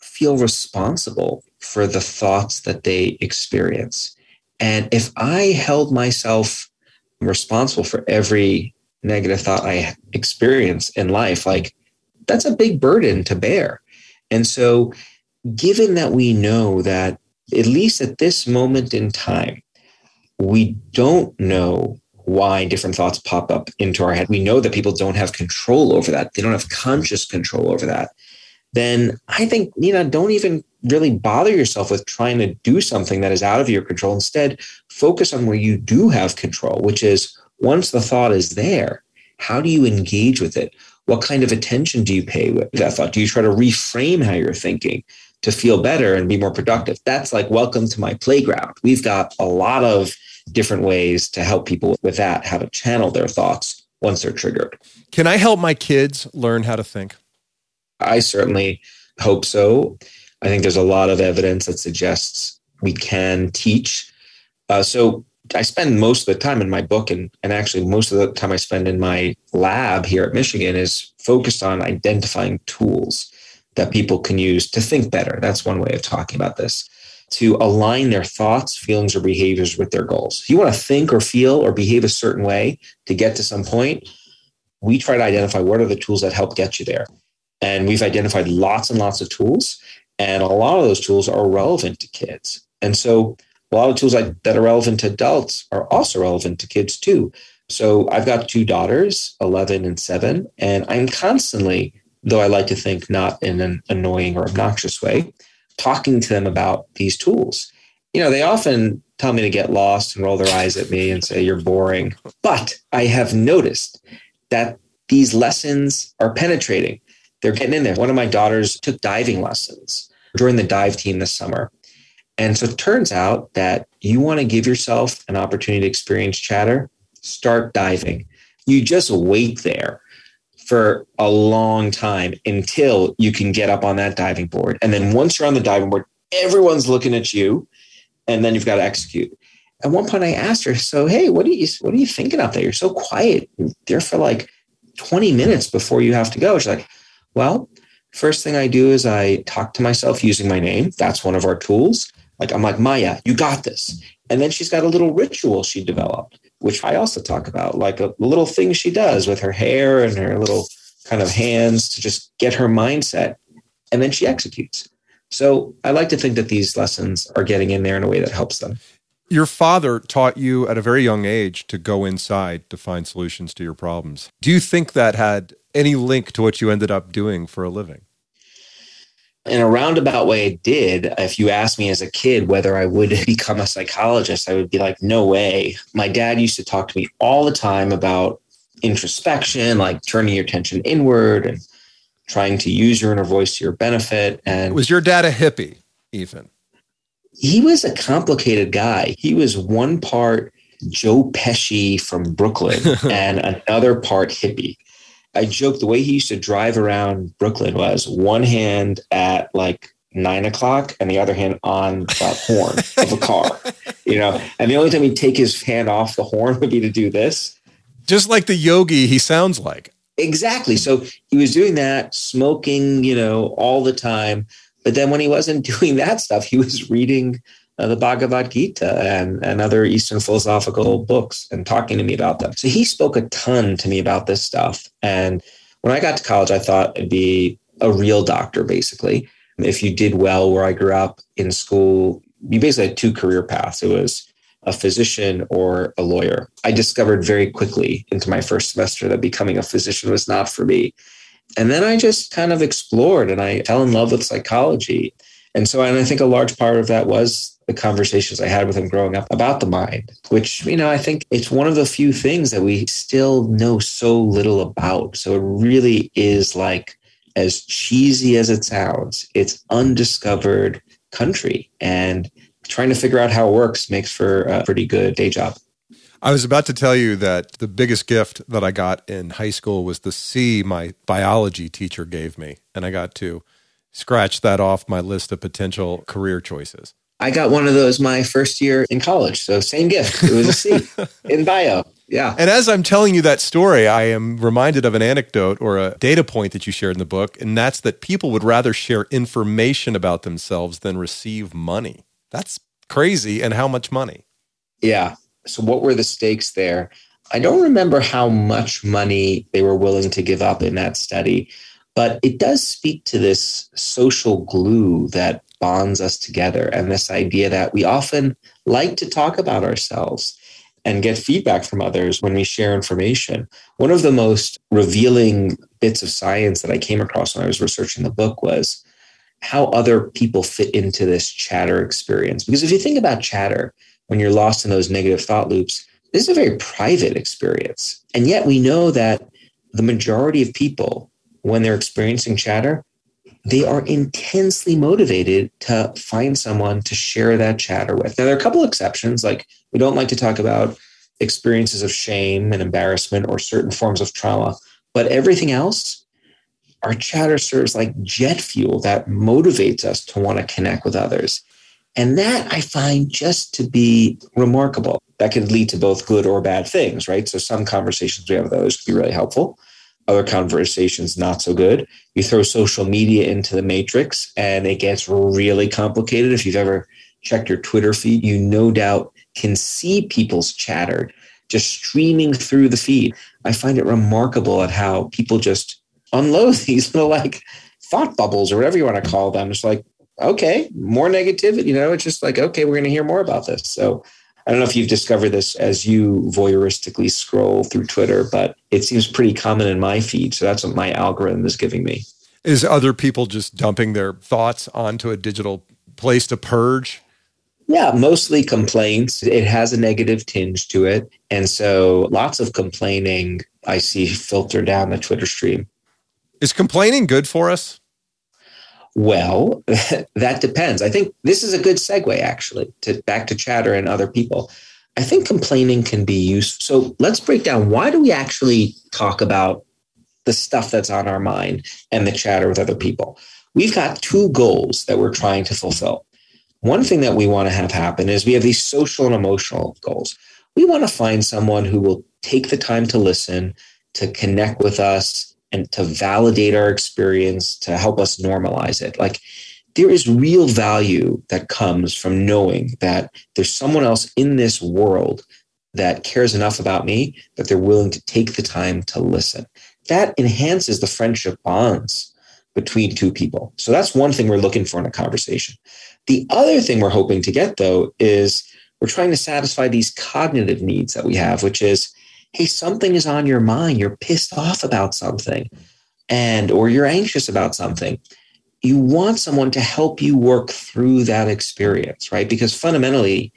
Speaker 1: feel responsible for the thoughts that they experience. And if I held myself responsible for every negative thought I experience in life, like that's a big burden to bear. And so, given that we know that, at least at this moment in time, we don't know why different thoughts pop up into our head. We know that people don't have control over that. They don't have conscious control over that. Then I think, you know, don't even really bother yourself with trying to do something that is out of your control. Instead, focus on where you do have control, which is once the thought is there, how do you engage with it? What kind of attention do you pay with that thought? Do you try to reframe how you're thinking to feel better and be more productive? That's like, welcome to my playground. We've got a lot of different ways to help people with that, how to channel their thoughts once they're triggered.
Speaker 2: Can I help my kids learn how to think?
Speaker 1: I certainly hope so. I think there's a lot of evidence that suggests we can teach. Uh, so I spend most of the time in my book, and, and actually most of the time I spend in my lab here at Michigan is focused on identifying tools that people can use to think better. That's one way of talking about this. To align their thoughts, feelings, or behaviors with their goals. If you want to think or feel or behave a certain way to get to some point, we try to identify what are the tools that help get you there. And we've identified lots and lots of tools. And a lot of those tools are relevant to kids. And so a lot of tools like, that are relevant to adults are also relevant to kids too. So I've got two daughters, 11 and 7, and I'm constantly, though I like to think not in an annoying or obnoxious way, talking to them about these tools. You know, they often tell me to get lost and roll their eyes at me and say, You're boring. But I have noticed that these lessons are penetrating. They're getting in there. One of my daughters took diving lessons during the dive team this summer. And so it turns out that you want to give yourself an opportunity to experience chatter, start diving. You just wait there for a long time until you can get up on that diving board. And then once you're on the diving board, everyone's looking at you and then you've got to execute. At one point I asked her, so hey, what are you what are you thinking out there? You're so quiet. You're there for like 20 minutes before you have to go. She's like, well, first thing I do is I talk to myself using my name. That's one of our tools. Like I'm like, Maya, you got this. And then she's got a little ritual she developed, which I also talk about, like uh, a little thing she does with her hair and her little kind of hands to just get her mindset. And then she executes. So I like to think that these lessons are getting in there in a way that helps them.
Speaker 2: Your father taught you at a very young age to go inside to find solutions to your problems. Do you think that had any link to what you ended up doing for a living?
Speaker 1: In a roundabout way, it did. If you asked me as a kid whether I would become a psychologist, I would be like, no way. My dad used to talk to me all the time about introspection, like turning your attention inward and trying to use your inner voice to your benefit. And
Speaker 2: was your dad a hippie, Ethan?
Speaker 1: He was a complicated guy. He was one part Joe Pesci from Brooklyn and another part hippie. I joke the way he used to drive around Brooklyn was one hand at like nine o'clock and the other hand on the horn of a car, you know. And the only time he'd take his hand off the horn would be to do this.
Speaker 2: Just like the yogi he sounds like.
Speaker 1: Exactly. So he was doing that, smoking, you know, all the time. But then when he wasn't doing that stuff, he was reading uh, the Bhagavad Gita and, and other Eastern philosophical books and talking to me about them. So he spoke a ton to me about this stuff. And when I got to college, I thought it'd be a real doctor, basically. If you did well where I grew up in school, you basically had two career paths. It was a physician or a lawyer. I discovered very quickly into my first semester that becoming a physician was not for me. And then I just kind of explored and I fell in love with psychology. And so, and I think a large part of that was the conversations I had with him growing up about the mind, which, you know, I think it's one of the few things that we still know so little about. So it really is like, as cheesy as it sounds, it's undiscovered country. And trying to figure out how it works makes for a pretty good day job.
Speaker 2: I was about to tell you that the biggest gift that I got in high school was the C my biology teacher gave me. And I got to scratch that off my list of potential career choices.
Speaker 1: I got one of those my first year in college. So same gift. It was a C in bio. Yeah.
Speaker 2: And as I'm telling you that story, I am reminded of an anecdote or a data point that you shared in the book, and that's that people would rather share information about themselves than receive money. That's crazy. And how much money?
Speaker 1: Yeah. So, what were the stakes there? I don't remember how much money they were willing to give up in that study, but it does speak to this social glue that bonds us together and this idea that we often like to talk about ourselves and get feedback from others when we share information. One of the most revealing bits of science that I came across when I was researching the book was how other people fit into this chatter experience. Because if you think about chatter, when you're lost in those negative thought loops, this is a very private experience. And yet we know that the majority of people, when they're experiencing chatter, they are intensely motivated to find someone to share that chatter with. Now, there are a couple exceptions, like we don't like to talk about experiences of shame and embarrassment or certain forms of trauma, but everything else, our chatter serves like jet fuel that motivates us to want to connect with others. And that I find just to be remarkable. That can lead to both good or bad things, right? So some conversations we have with others can be really helpful other conversations not so good. You throw social media into the matrix and it gets really complicated. If you've ever checked your Twitter feed, you no doubt can see people's chatter just streaming through the feed. I find it remarkable at how people just unload these little like thought bubbles or whatever you want to call them. It's like, okay, more negativity, you know, it's just like, okay, we're going to hear more about this. So I don't know if you've discovered this as you voyeuristically scroll through Twitter, but it seems pretty common in my feed. So that's what my algorithm is giving me.
Speaker 2: Is other people just dumping their thoughts onto a digital place to purge?
Speaker 1: Yeah, mostly complaints. It has a negative tinge to it. And so lots of complaining I see filter down the Twitter stream.
Speaker 2: Is complaining good for us?
Speaker 1: Well, that depends. I think this is a good segue actually to back to chatter and other people. I think complaining can be used. So let's break down why do we actually talk about the stuff that's on our mind and the chatter with other people? We've got two goals that we're trying to fulfill. One thing that we want to have happen is we have these social and emotional goals. We want to find someone who will take the time to listen, to connect with us, and to validate our experience, to help us normalize it. Like there is real value that comes from knowing that there's someone else in this world that cares enough about me that they're willing to take the time to listen. That enhances the friendship bonds between two people. So that's one thing we're looking for in a conversation. The other thing we're hoping to get, though, is we're trying to satisfy these cognitive needs that we have, which is hey, something is on your mind, you're pissed off about something, and or you're anxious about something. You want someone to help you work through that experience, right? Because fundamentally,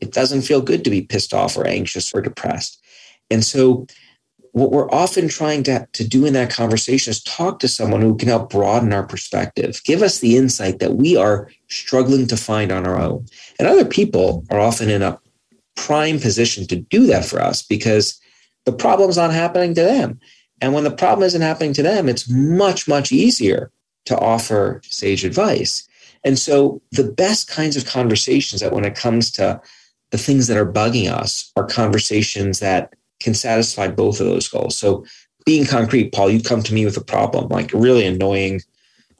Speaker 1: it doesn't feel good to be pissed off or anxious or depressed. And so what we're often trying to, to do in that conversation is talk to someone who can help broaden our perspective, give us the insight that we are struggling to find on our own. And other people are often in a prime position to do that for us because the problem's not happening to them. And when the problem isn't happening to them, it's much, much easier to offer sage advice. And so the best kinds of conversations that when it comes to the things that are bugging us are conversations that can satisfy both of those goals. So being concrete, Paul, you come to me with a problem, like really annoying,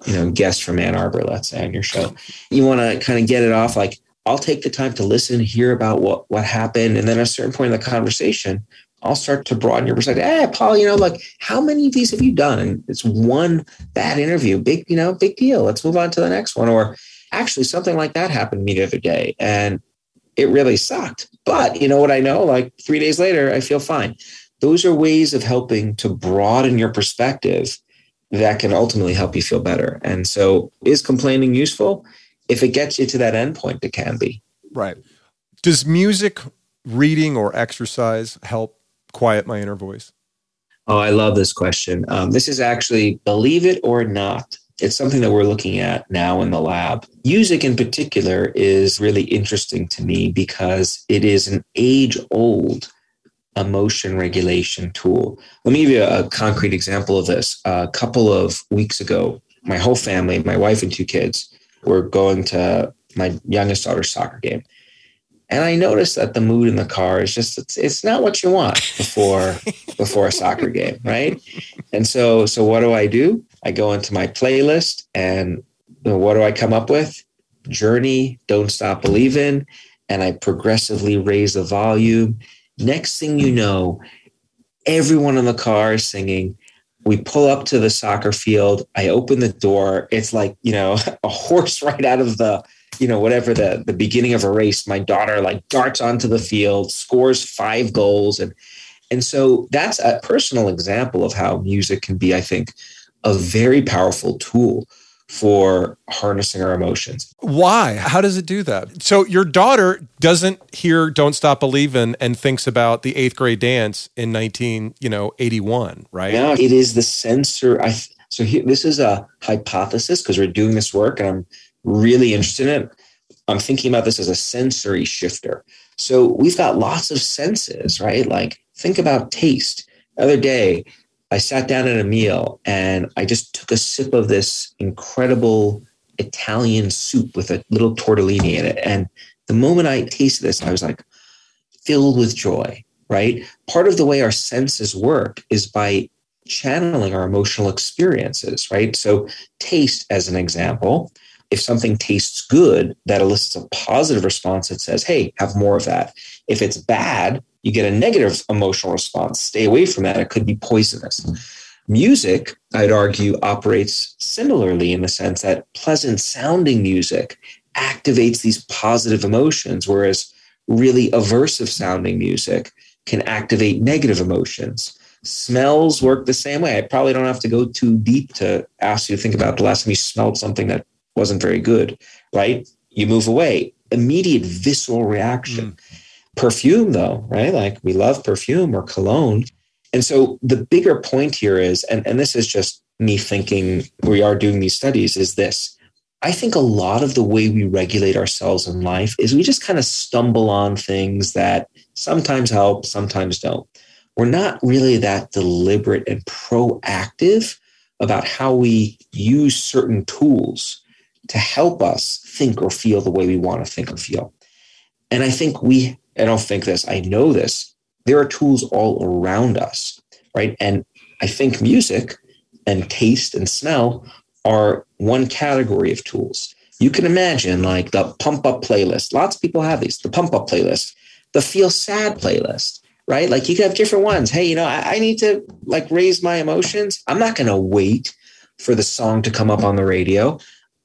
Speaker 1: you know, guest from Ann Arbor, let's say on your show. You want to kind of get it off like, I'll take the time to listen, hear about what what happened, and then at a certain point in the conversation, I'll start to broaden your perspective. Hey, Paul, you know, like how many of these have you done? And it's one bad interview, big, you know, big deal. Let's move on to the next one. Or actually, something like that happened to me the other day, and it really sucked. But you know what I know? Like three days later, I feel fine. Those are ways of helping to broaden your perspective that can ultimately help you feel better. And so, is complaining useful? If it gets you to that endpoint, it can be.
Speaker 2: Right. Does music, reading, or exercise help quiet my inner voice?
Speaker 1: Oh, I love this question. Um, this is actually, believe it or not, it's something that we're looking at now in the lab. Music in particular is really interesting to me because it is an age old emotion regulation tool. Let me give you a concrete example of this. A couple of weeks ago, my whole family, my wife and two kids, were going to my youngest daughter's soccer game And I noticed that the mood in the car is just it's, it's not what you want before before a soccer game, right? And so so what do I do? I go into my playlist and you know, what do I come up with? Journey, Don't Stop Believing, and I progressively raise the volume. Next thing you know, everyone in the car is singing. We pull up to the soccer field. I open the door. It's like, you know, a horse right out of the you know whatever the the beginning of a race my daughter like darts onto the field scores five goals and and so that's a personal example of how music can be i think a very powerful tool for harnessing our emotions.
Speaker 2: Why? How does it do that? So your daughter doesn't hear "Don't Stop Believing" and thinks about the eighth grade dance in nineteen, you know, eighty one, right?
Speaker 1: Yeah, it is the sensor. I so here, this is a hypothesis because we're doing this work, and I'm really interested in it, I'm thinking about this as a sensory shifter. So we've got lots of senses, right? Like think about taste. The other day, I sat down at a meal and I just took a sip of this incredible Italian soup with a little tortellini in it. And the moment I tasted this, I was like filled with joy, right? Part of the way our senses work is by channeling our emotional experiences, right? So, taste, as an example, if something tastes good, that elicits a positive response that says, hey, have more of that. If it's bad, you get a negative emotional response. Stay away from that. It could be poisonous. Music, I'd argue, operates similarly in the sense that pleasant sounding music activates these positive emotions, whereas really aversive sounding music can activate negative emotions. Smells work the same way. I probably don't have to go too deep to ask you to think about the last time you smelled something that wasn't very good, right? You move away. Immediate visceral reaction. Mm. Perfume, though, right? Like we love perfume or cologne. And so the bigger point here is, and, and this is just me thinking we are doing these studies, is this. I think a lot of the way we regulate ourselves in life is we just kind of stumble on things that sometimes help, sometimes don't. We're not really that deliberate and proactive about how we use certain tools to help us think or feel the way we want to think or feel. And I think we, I don't think this, I know this, there are tools all around us, right? And I think music and taste and smell are one category of tools. You can imagine like the pump up playlist. Lots of people have these, the pump up playlist, the feel sad playlist, right? Like you can have different ones. Hey, you know, I, I need to like raise my emotions. I'm not going to wait for the song to come up on the radio.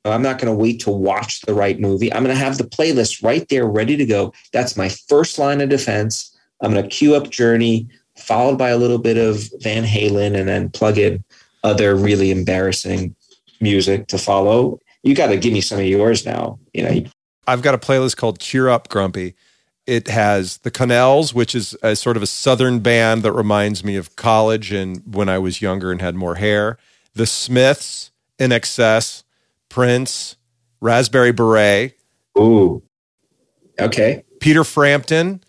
Speaker 1: I'm not going to wait to watch the right movie. I'm going to have the playlist right there ready to go. That's my first line of defense. I'm going to queue up Journey, followed by a little bit of Van Halen, and then plug in other really embarrassing music to follow. You got to give me some of yours now. You know,
Speaker 2: I've got a playlist called Cheer Up Grumpy. It has the Connells, which is a sort of a southern band that reminds me of college and when I was younger and had more hair. The Smiths, INXS, Prince, Raspberry Beret.
Speaker 1: Ooh. Okay.
Speaker 2: Peter Frampton.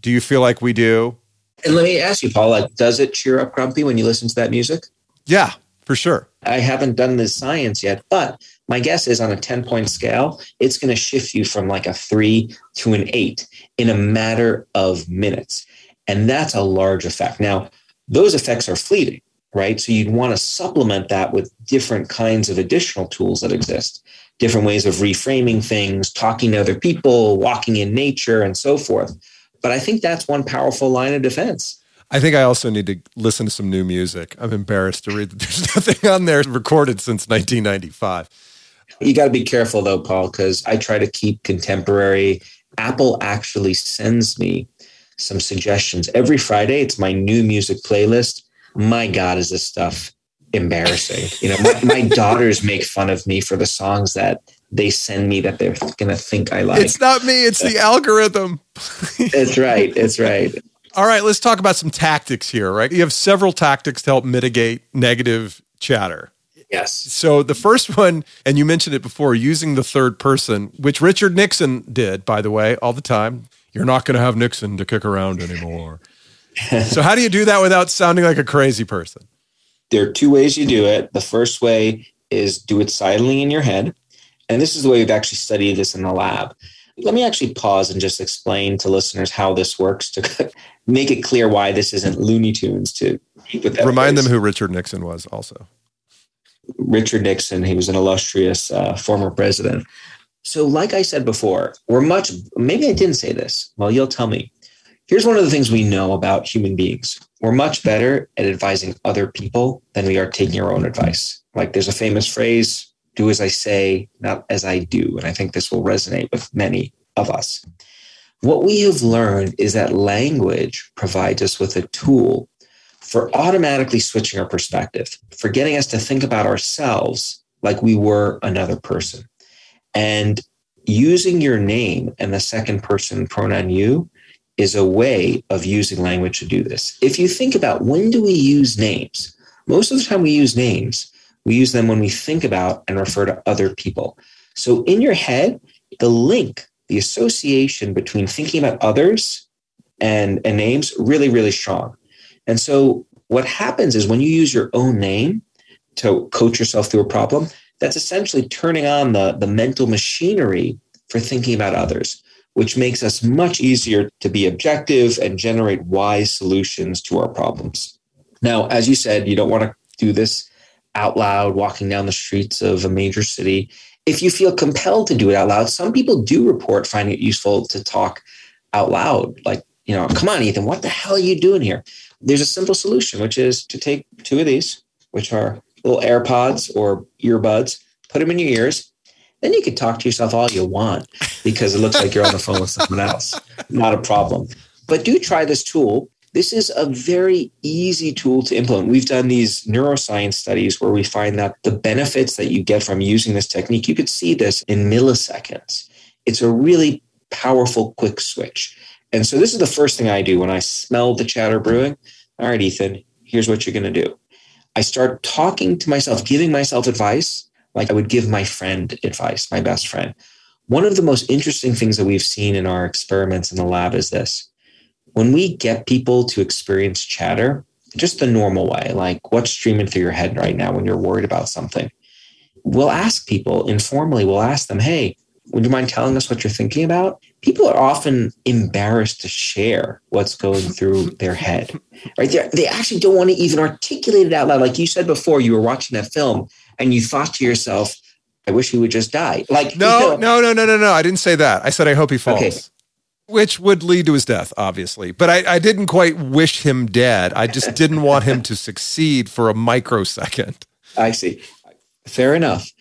Speaker 2: Do you feel like we do?
Speaker 1: And let me ask you, Paul, like, does it cheer up grumpy when you listen to that music?
Speaker 2: Yeah, for sure.
Speaker 1: I haven't done this science yet, but my guess is on a 10 point scale, it's going to shift you from like a three to an eight in a matter of minutes. And that's a large effect. Now, those effects are fleeting right? So you'd want to supplement that with different kinds of additional tools that exist, different ways of reframing things, talking to other people, walking in nature, and so forth. But I think that's one powerful line of defense.
Speaker 2: I think I also need to listen to some new music. I'm embarrassed to read that there's nothing on there recorded since 1995.
Speaker 1: You got to be careful though, Paul, because I try to keep contemporary. Apple actually sends me some suggestions every Friday. It's my new music playlist my God, is this stuff embarrassing? You know, my, my daughters make fun of me for the songs that they send me that they're going to think I like.
Speaker 2: It's not me, it's the algorithm.
Speaker 1: it's right. It's right.
Speaker 2: All right, let's talk about some tactics here, right? You have several tactics to help mitigate negative chatter.
Speaker 1: Yes.
Speaker 2: So the first one, and you mentioned it before, using the third person, which Richard Nixon did, by the way, all the time. You're not going to have Nixon to kick around anymore so how do you do that without sounding like a crazy person?
Speaker 1: There are two ways you do it. The first way is do it silently in your head. And this is the way we've actually studied this in the lab. let me actually pause and just explain to listeners how this works to make it clear why this isn't Looney Tunes to
Speaker 2: Remind them who Richard Nixon was also.
Speaker 1: Richard Nixon, he was an illustrious uh, former president. So, like I said before, we're much, maybe I didn't say this. Well, you'll tell me. Here's one of the things we know about human beings we're much better at advising other people than we are taking our own advice. Like there's a famous phrase do as I say, not as I do. And I think this will resonate with many of us. What we have learned is that language provides us with a tool for automatically switching our perspective, for getting us to think about ourselves like we were another person. And using your name and the second person pronoun you is a way of using language to do this. If you think about when do we use names? Most of the time we use names, we use them when we think about and refer to other people. So in your head, the link, the association between thinking about others and, and names really, really strong. And so what happens is when you use your own name to coach yourself through a problem, that's essentially turning on the, the mental machinery for thinking about others, which makes us much easier to be objective and generate wise solutions to our problems. Now, as you said, you don't want to do this out loud walking down the streets of a major city. If you feel compelled to do it out loud, some people do report finding it useful to talk out loud, like, you know, come on, Ethan, what the hell are you doing here? There's a simple solution, which is to take two of these, which are little AirPods or earbuds, put them in your ears. Then you can talk to yourself all you want because it looks like you're on the phone with someone else. Not a problem. But do try this tool. This is a very easy tool to implement. We've done these neuroscience studies where we find that the benefits that you get from using this technique, you could see this in milliseconds. It's a really powerful, quick switch. And so this is the first thing I do when I smell the chatter brewing. All right, Ethan, here's what you're going to do. I start talking to myself, giving myself advice like I would give my friend advice, my best friend. One of the most interesting things that we've seen in our experiments in the lab is this. When we get people to experience chatter, just the normal way, like what's streaming through your head right now when you're worried about something, we'll ask people informally, we'll ask them, hey, would you mind telling us what you're thinking about? People are often embarrassed to share what's going through their head, right? They're, they actually don't want to even articulate it out loud. Like you said before, you were watching that film and you thought to yourself, I wish he would just die. Like,
Speaker 2: no,
Speaker 1: you know,
Speaker 2: no, no, no, no, no. I didn't say that. I said, I hope he falls.
Speaker 1: Okay.
Speaker 2: Which would lead to his death, obviously. But I, I didn't quite wish him dead. I just didn't want him to succeed for a microsecond.
Speaker 1: I see. Fair enough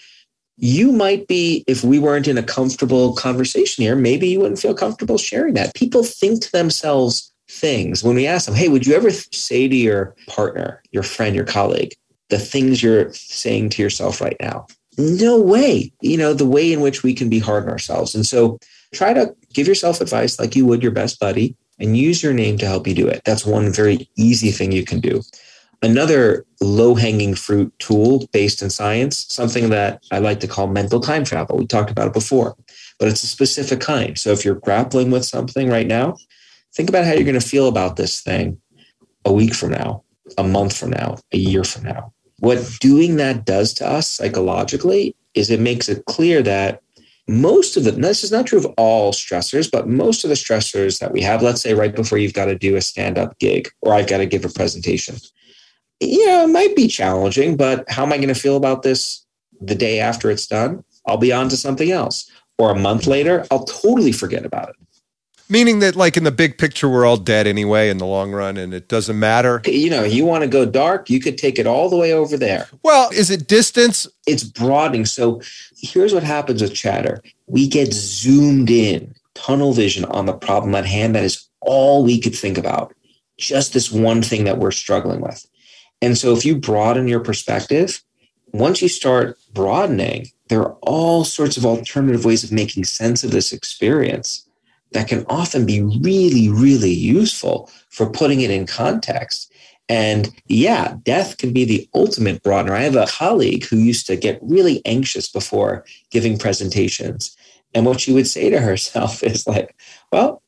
Speaker 1: you might be, if we weren't in a comfortable conversation here, maybe you wouldn't feel comfortable sharing that. People think to themselves things when we ask them, hey, would you ever say to your partner, your friend, your colleague, the things you're saying to yourself right now? No way. You know, the way in which we can be hard on ourselves. And so try to give yourself advice like you would your best buddy and use your name to help you do it. That's one very easy thing you can do. Another low hanging fruit tool based in science, something that I like to call mental time travel. We talked about it before, but it's a specific kind. So if you're grappling with something right now, think about how you're going to feel about this thing a week from now, a month from now, a year from now. What doing that does to us psychologically is it makes it clear that most of the, this is not true of all stressors, but most of the stressors that we have, let's say right before you've got to do a stand up gig or I've got to give a presentation, yeah, it might be challenging, but how am I going to feel about this the day after it's done? I'll be on to something else. Or a month later, I'll totally forget about it.
Speaker 2: Meaning that, like in the big picture, we're all dead anyway in the long run, and it doesn't matter.
Speaker 1: You know, you want to go dark, you could take it all the way over there.
Speaker 2: Well, is it distance?
Speaker 1: It's broadening. So here's what happens with chatter we get zoomed in, tunnel vision on the problem at hand. That is all we could think about. Just this one thing that we're struggling with. And so if you broaden your perspective, once you start broadening, there are all sorts of alternative ways of making sense of this experience that can often be really, really useful for putting it in context. And yeah, death can be the ultimate broadener. I have a colleague who used to get really anxious before giving presentations. And what she would say to herself is like, well,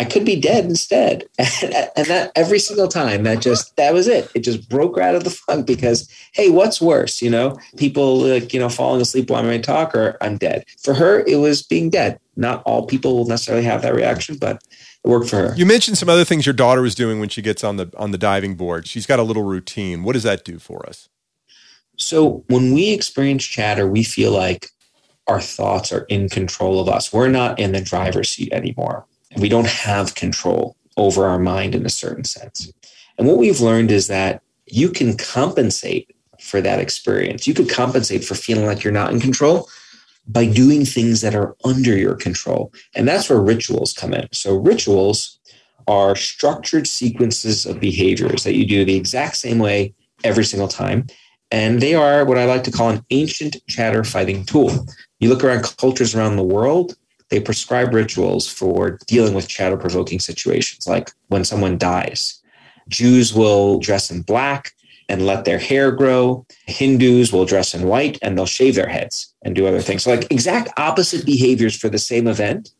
Speaker 1: I could be dead instead. and that every single time that just, that was it. It just broke her out of the funk because, hey, what's worse? You know, people like, you know, falling asleep while I talk or I'm dead. For her, it was being dead. Not all people will necessarily have that reaction, but it worked for her.
Speaker 2: You mentioned some other things your daughter was doing when she gets on the on the diving board. She's got a little routine. What does that do for us?
Speaker 1: So when we experience chatter, we feel like our thoughts are in control of us. We're not in the driver's seat anymore. We don't have control over our mind in a certain sense. And what we've learned is that you can compensate for that experience. You could compensate for feeling like you're not in control by doing things that are under your control. And that's where rituals come in. So, rituals are structured sequences of behaviors that you do the exact same way every single time. And they are what I like to call an ancient chatter fighting tool. You look around cultures around the world, they prescribe rituals for dealing with chatter provoking situations, like when someone dies. Jews will dress in black and let their hair grow. Hindus will dress in white and they'll shave their heads and do other things. So, like exact opposite behaviors for the same event,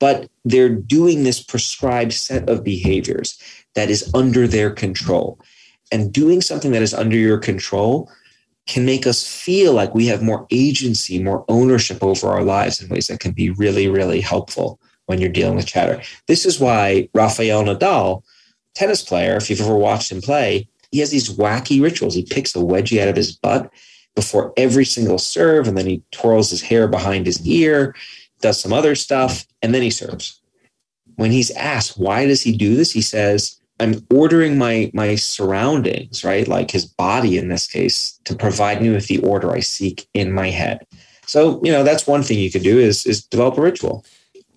Speaker 1: but they're doing this prescribed set of behaviors that is under their control. And doing something that is under your control can make us feel like we have more agency, more ownership over our lives in ways that can be really, really helpful when you're dealing with chatter. This is why Rafael Nadal, tennis player, if you've ever watched him play, he has these wacky rituals. He picks a wedgie out of his butt before every single serve, and then he twirls his hair behind his ear, does some other stuff, and then he serves. When he's asked, why does he do this? He says, I'm ordering my my surroundings, right? Like his body in this case, to provide me with the order I seek in my head. So, you know, that's one thing you could do is is develop a ritual.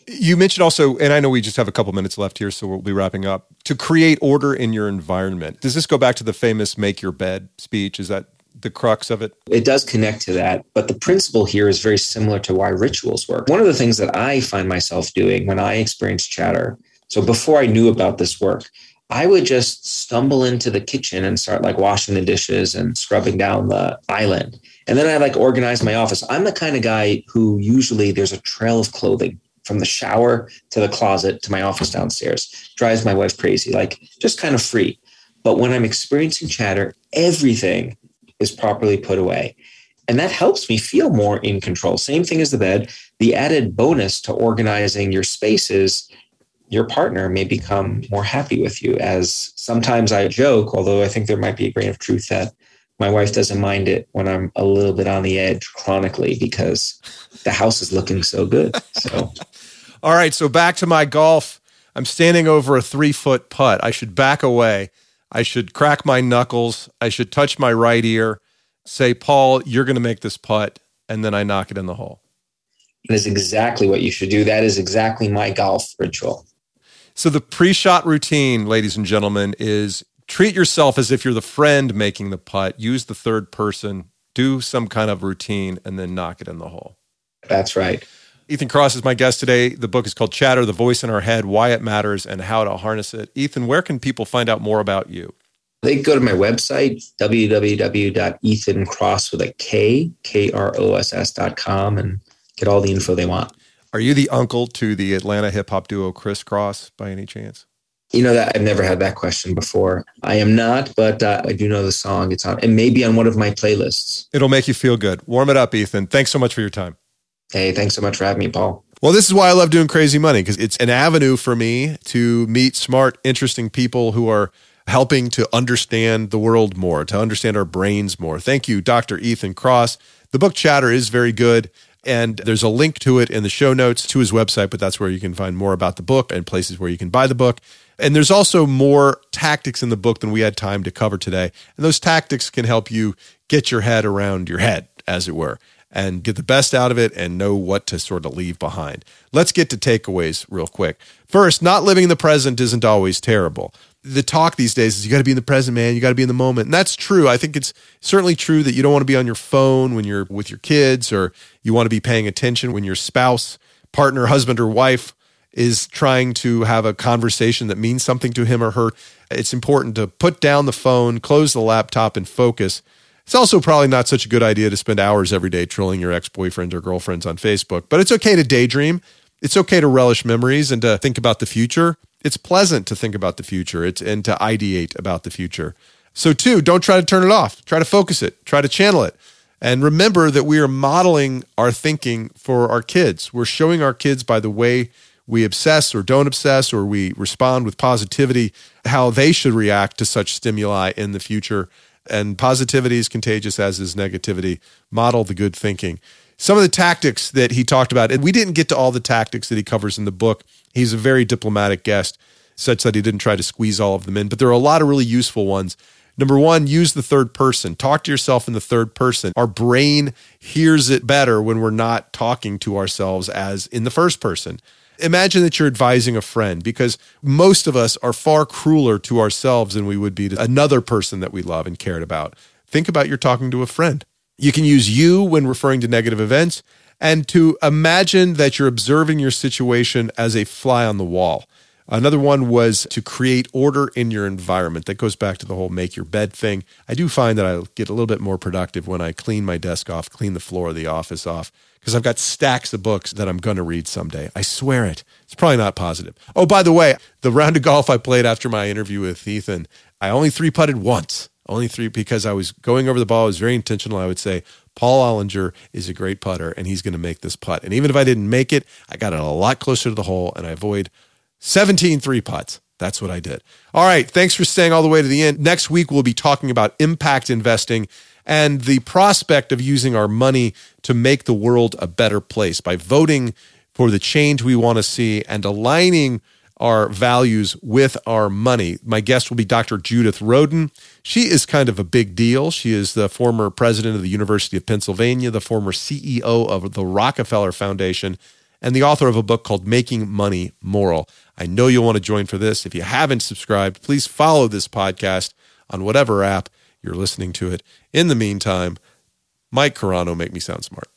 Speaker 2: You mentioned also, and I know we just have a couple minutes left here, so we'll be wrapping up. To create order in your environment. Does this go back to the famous make your bed speech? Is that the crux of it?
Speaker 1: It does connect to that, but the principle here is very similar to why rituals work. One of the things that I find myself doing when I experience chatter, so before I knew about this work, I would just stumble into the kitchen and start like washing the dishes and scrubbing down the island. And then I like organize my office. I'm the kind of guy who usually there's a trail of clothing from the shower to the closet to my office downstairs. Drives my wife crazy, like just kind of free. But when I'm experiencing chatter, everything is properly put away. And that helps me feel more in control. Same thing as the bed. The added bonus to organizing your spaces your partner may become more happy with you. As sometimes I joke, although I think there might be a grain of truth that my wife doesn't mind it when I'm a little bit on the edge chronically because the house is looking so good. So,
Speaker 2: all right. So back to my golf. I'm standing over a three foot putt. I should back away. I should crack my knuckles. I should touch my right ear, say, Paul, you're going to make this putt. And then I knock it in the hole.
Speaker 1: That is exactly what you should do. That is exactly my golf ritual.
Speaker 2: So the pre-shot routine, ladies and gentlemen, is treat yourself as if you're the friend making the putt. Use the third person, do some kind of routine, and then knock it in the hole.
Speaker 1: That's right.
Speaker 2: Ethan Kross is my guest today. The book is called Chatter, The Voice in Our Head, Why It Matters, and How to Harness It. Ethan, where can people find out more about you?
Speaker 1: They go to my website, www.ethankross with a K, K-R-O-S-S dot com, and get all the info they want.
Speaker 2: Are you the uncle to the Atlanta hip hop duo Kris Kross by any chance?
Speaker 1: You know that I've never had that question before. I am not, but uh, I do know the song. It's on, and maybe on one of my playlists.
Speaker 2: It'll make you feel good. Warm it up, Ethan. Thanks so much for your time.
Speaker 1: Hey, thanks so much for having me, Paul.
Speaker 2: Well, this is why I love doing Crazy Money because it's an avenue for me to meet smart, interesting people who are helping to understand the world more, to understand our brains more. Thank you, Dr. Ethan Kross. The book Chatter is very good. And there's a link to it in the show notes to his website, but that's where you can find more about the book and places where you can buy the book. And there's also more tactics in the book than we had time to cover today. And those tactics can help you get your head around your head, as it were, and get the best out of it and know what to sort of leave behind. Let's get to takeaways real quick. First, not living in the present isn't always terrible the talk these days is you got to be in the present, man. You got to be in the moment. And that's true. I think it's certainly true that you don't want to be on your phone when you're with your kids or you want to be paying attention when your spouse, partner, husband, or wife is trying to have a conversation that means something to him or her. It's important to put down the phone, close the laptop, and focus. It's also probably not such a good idea to spend hours every day trolling your ex boyfriends or girlfriends on Facebook, but it's okay to daydream. It's okay to relish memories and to think about the future. It's pleasant to think about the future it's, and to ideate about the future. So, two, don't try to turn it off. Try to focus it, try to channel it. And remember that we are modeling our thinking for our kids. We're showing our kids by the way we obsess or don't obsess, or we respond with positivity, how they should react to such stimuli in the future. And positivity is contagious, as is negativity. Model the good thinking. Some of the tactics that he talked about, and we didn't get to all the tactics that he covers in the book. He's a very diplomatic guest, such that he didn't try to squeeze all of them in, but there are a lot of really useful ones. Number one, use the third person. Talk to yourself in the third person. Our brain hears it better when we're not talking to ourselves as in the first person. Imagine that you're advising a friend because most of us are far crueler to ourselves than we would be to another person that we love and cared about. Think about you're talking to a friend. You can use you when referring to negative events and to imagine that you're observing your situation as a fly on the wall. Another one was to create order in your environment. That goes back to the whole make your bed thing. I do find that I get a little bit more productive when I clean my desk off, clean the floor of the office off, because I've got stacks of books that I'm going to read someday. I swear it. It's probably not positive. Oh, by the way, the round of golf I played after my interview with Ethan, I only three putted once. Only three because I was going over the ball. I was very intentional. I would say, Paul Ollinger is a great putter and he's going to make this putt. And even if I didn't make it, I got it a lot closer to the hole and I avoid 17 three putts. That's what I did. All right. Thanks for staying all the way to the end. Next week, we'll be talking about impact investing and the prospect of using our money to make the world a better place by voting for the change we want to see and aligning our values with our money. My guest will be Dr. Judith Rodin. She is kind of a big deal. She is the former president of the University of Pennsylvania, the former CEO of the Rockefeller Foundation, and the author of a book called Making Money Moral. I know you'll want to join for this. If you haven't subscribed, please follow this podcast on whatever app you're listening to it. In the meantime, Mike Carano, make me sound smart.